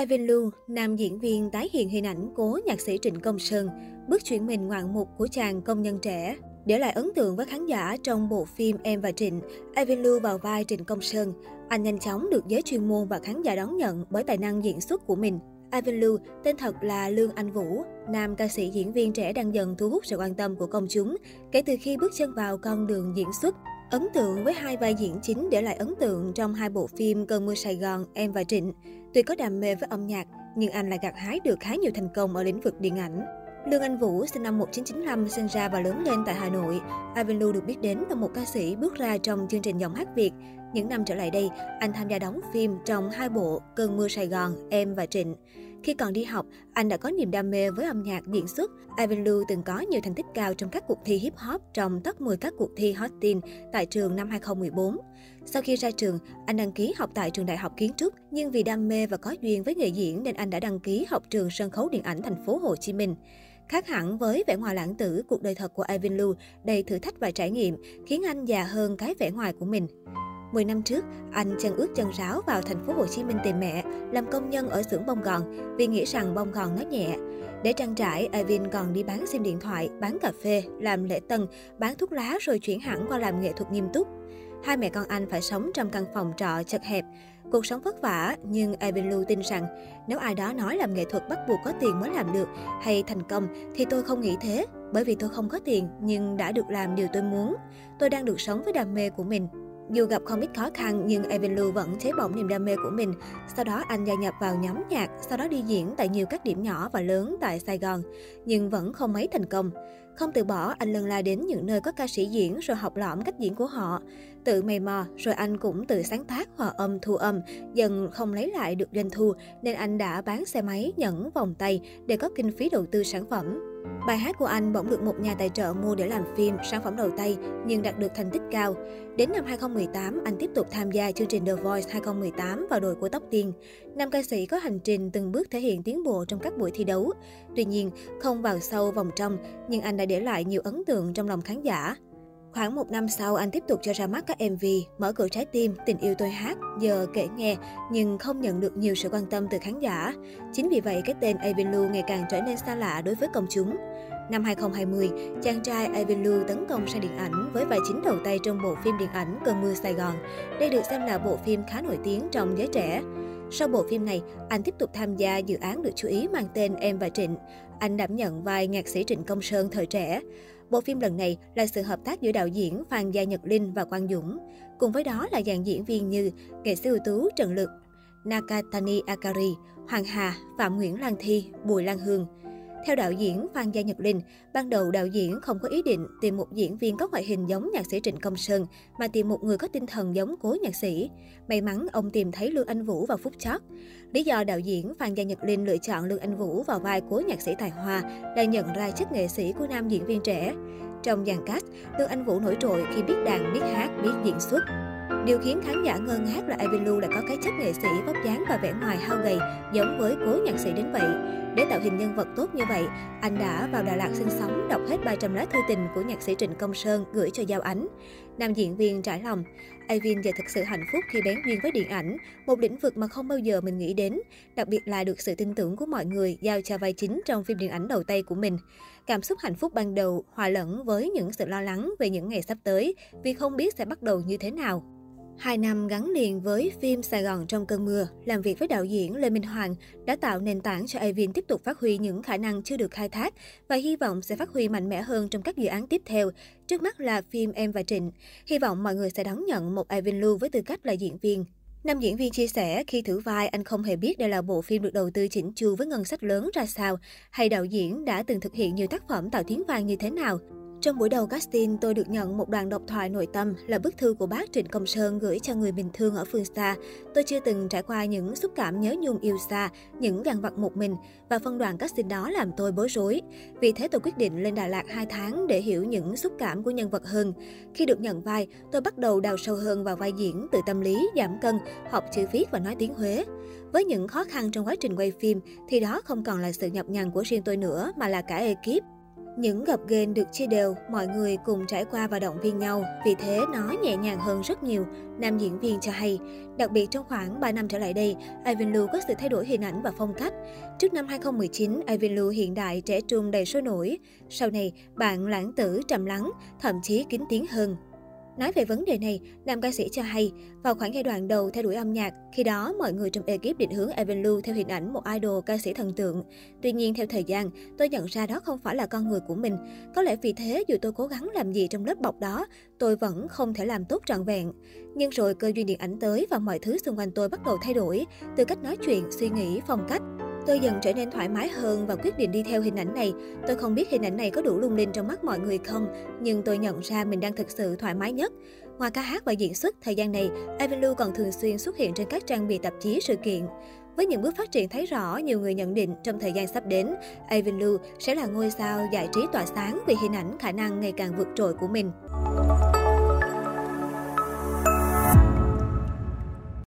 Ivan Lu, nam diễn viên tái hiện hình ảnh cố nhạc sĩ Trịnh Công Sơn, bước chuyển mình ngoạn mục của chàng công nhân trẻ. Để lại ấn tượng với khán giả trong bộ phim Em và Trịnh, Ivan Lu vào vai Trịnh Công Sơn. Anh nhanh chóng được giới chuyên môn và khán giả đón nhận bởi tài năng diễn xuất của mình. Ivan Lu, tên thật là Lương Anh Vũ, nam ca sĩ diễn viên trẻ đang dần thu hút sự quan tâm của công chúng kể từ khi bước chân vào con đường diễn xuất. Ấn tượng với hai vai diễn chính để lại ấn tượng trong hai bộ phim Cơn mưa Sài Gòn, Em và Trịnh. Tuy có đam mê với âm nhạc, nhưng anh lại gặt hái được khá nhiều thành công ở lĩnh vực điện ảnh. Lương Anh Vũ sinh năm 1995, sinh ra và lớn lên tại Hà Nội. Ivan Lu được biết đến là một ca sĩ bước ra trong chương trình giọng hát Việt. Những năm trở lại đây, anh tham gia đóng phim trong hai bộ Cơn mưa Sài Gòn, Em và Trịnh. Khi còn đi học, anh đã có niềm đam mê với âm nhạc diễn xuất. Ivan Lu từng có nhiều thành tích cao trong các cuộc thi hip hop trong top 10 các cuộc thi Hot Teen tại trường năm 2014. Sau khi ra trường, anh đăng ký học tại trường Đại học Kiến trúc, nhưng vì đam mê và có duyên với nghề diễn nên anh đã đăng ký học trường sân khấu điện ảnh thành phố Hồ Chí Minh. Khác hẳn với vẻ ngoài lãng tử, cuộc đời thật của Ivan Lu đầy thử thách và trải nghiệm, khiến anh già hơn cái vẻ ngoài của mình. 10 năm trước, anh chân ướt chân ráo vào thành phố Hồ Chí Minh tìm mẹ, làm công nhân ở xưởng bông gòn vì nghĩ rằng bông gòn nó nhẹ. Để trang trải, Evin còn đi bán sim điện thoại, bán cà phê, làm lễ tân, bán thuốc lá rồi chuyển hẳn qua làm nghệ thuật nghiêm túc. Hai mẹ con anh phải sống trong căn phòng trọ chật hẹp. Cuộc sống vất vả, nhưng Evin Lu tin rằng nếu ai đó nói làm nghệ thuật bắt buộc có tiền mới làm được hay thành công thì tôi không nghĩ thế, bởi vì tôi không có tiền nhưng đã được làm điều tôi muốn. Tôi đang được sống với đam mê của mình. Dù gặp không ít khó khăn nhưng Evan Lu vẫn cháy bỏng niềm đam mê của mình. Sau đó anh gia nhập vào nhóm nhạc, sau đó đi diễn tại nhiều các điểm nhỏ và lớn tại Sài Gòn, nhưng vẫn không mấy thành công. Không từ bỏ, anh lần la đến những nơi có ca sĩ diễn rồi học lõm cách diễn của họ. Tự mày mò, rồi anh cũng tự sáng tác hòa âm thu âm, dần không lấy lại được doanh thu nên anh đã bán xe máy, nhẫn, vòng tay để có kinh phí đầu tư sản phẩm. Bài hát của anh bỗng được một nhà tài trợ mua để làm phim, sản phẩm đầu tay, nhưng đạt được thành tích cao. Đến năm 2018, anh tiếp tục tham gia chương trình The Voice 2018 vào đội của Tóc Tiên. Nam ca sĩ có hành trình từng bước thể hiện tiến bộ trong các buổi thi đấu. Tuy nhiên, không vào sâu vòng trong, nhưng anh đã để lại nhiều ấn tượng trong lòng khán giả. Khoảng một năm sau, anh tiếp tục cho ra mắt các MV Mở cửa trái tim, Tình yêu tôi hát, Giờ kể nghe, nhưng không nhận được nhiều sự quan tâm từ khán giả. Chính vì vậy, cái tên Avin Lu ngày càng trở nên xa lạ đối với công chúng. Năm 2020, chàng trai Avin Lu tấn công sang điện ảnh với vai chính đầu tay trong bộ phim điện ảnh Cơn mưa Sài Gòn. Đây được xem là bộ phim khá nổi tiếng trong giới trẻ. Sau bộ phim này, anh tiếp tục tham gia dự án được chú ý mang tên Em và Trịnh. Anh đảm nhận vai nhạc sĩ Trịnh Công Sơn thời trẻ. Bộ phim lần này là sự hợp tác giữa đạo diễn Phan Gia Nhật Linh và Quang Dũng. Cùng với đó là dàn diễn viên như nghệ sĩ ưu tú Trần Lực, Nakatani Akari, Hoàng Hà, Phạm Nguyễn Lan Thi, Bùi Lan Hương. Theo đạo diễn Phan Gia Nhật Linh, ban đầu đạo diễn không có ý định tìm một diễn viên có ngoại hình giống nhạc sĩ Trịnh Công Sơn, mà tìm một người có tinh thần giống cố nhạc sĩ. May mắn ông tìm thấy Lương Anh Vũ vào phút chót. Lý do đạo diễn Phan Gia Nhật Linh lựa chọn Lương Anh Vũ vào vai cố nhạc sĩ tài hoa là nhận ra chất nghệ sĩ của nam diễn viên trẻ. Trong dàn cast, Lương Anh Vũ nổi trội khi biết đàn, biết hát, biết diễn xuất. Điều khiến khán giả ngơ ngác là Ivy lại có cái chất nghệ sĩ vóc dáng và vẻ ngoài hao gầy giống với cố nhạc sĩ đến vậy. Để tạo hình nhân vật tốt như vậy, anh đã vào Đà Lạt sinh sống, đọc hết 300 lá thư tình của nhạc sĩ Trịnh Công Sơn gửi cho Giao Ánh. Nam diễn viên trải lòng, Avin giờ thực sự hạnh phúc khi bén duyên với điện ảnh, một lĩnh vực mà không bao giờ mình nghĩ đến, đặc biệt là được sự tin tưởng của mọi người giao cho vai chính trong phim điện ảnh đầu tay của mình. Cảm xúc hạnh phúc ban đầu hòa lẫn với những sự lo lắng về những ngày sắp tới vì không biết sẽ bắt đầu như thế nào. Hai năm gắn liền với phim Sài Gòn trong cơn mưa, làm việc với đạo diễn Lê Minh Hoàng đã tạo nền tảng cho Avin tiếp tục phát huy những khả năng chưa được khai thác và hy vọng sẽ phát huy mạnh mẽ hơn trong các dự án tiếp theo. Trước mắt là phim Em và Trịnh. Hy vọng mọi người sẽ đón nhận một Avin Lưu với tư cách là diễn viên. Nam diễn viên chia sẻ khi thử vai anh không hề biết đây là bộ phim được đầu tư chỉnh chu với ngân sách lớn ra sao, hay đạo diễn đã từng thực hiện nhiều tác phẩm tạo tiếng vang như thế nào. Trong buổi đầu casting, tôi được nhận một đoạn độc thoại nội tâm là bức thư của bác Trịnh Công Sơn gửi cho người bình thường ở phương xa. Tôi chưa từng trải qua những xúc cảm nhớ nhung yêu xa, những gàn vặt một mình và phân đoạn casting đó làm tôi bối rối. Vì thế tôi quyết định lên Đà Lạt 2 tháng để hiểu những xúc cảm của nhân vật hơn. Khi được nhận vai, tôi bắt đầu đào sâu hơn vào vai diễn, từ tâm lý, giảm cân, học chữ viết và nói tiếng Huế. Với những khó khăn trong quá trình quay phim thì đó không còn là sự nhập nhằn của riêng tôi nữa mà là cả ekip. Những gặp ghen được chia đều, mọi người cùng trải qua và động viên nhau, vì thế nó nhẹ nhàng hơn rất nhiều, nam diễn viên cho hay. Đặc biệt trong khoảng 3 năm trở lại đây, Ivan Lu có sự thay đổi hình ảnh và phong cách. Trước năm 2019, Ivan Lu hiện đại, trẻ trung đầy sôi nổi. Sau này, bạn lãng tử, trầm lắng, thậm chí kín tiếng hơn. Nói về vấn đề này, nam ca sĩ cho hay, vào khoảng giai đoạn đầu theo đuổi âm nhạc, khi đó mọi người trong ekip định hướng Evan Lu theo hình ảnh một idol ca sĩ thần tượng. Tuy nhiên theo thời gian, tôi nhận ra đó không phải là con người của mình. Có lẽ vì thế dù tôi cố gắng làm gì trong lớp bọc đó, tôi vẫn không thể làm tốt trọn vẹn. Nhưng rồi cơ duyên điện ảnh tới và mọi thứ xung quanh tôi bắt đầu thay đổi, từ cách nói chuyện, suy nghĩ, phong cách. Tôi dần trở nên thoải mái hơn và quyết định đi theo hình ảnh này. Tôi không biết hình ảnh này có đủ lung linh trong mắt mọi người không, nhưng tôi nhận ra mình đang thực sự thoải mái nhất. Ngoài ca hát và diễn xuất, thời gian này, Evan Lu còn thường xuyên xuất hiện trên các trang bìa tạp chí sự kiện. Với những bước phát triển thấy rõ, nhiều người nhận định trong thời gian sắp đến, Evan Lu sẽ là ngôi sao giải trí tỏa sáng vì hình ảnh khả năng ngày càng vượt trội của mình.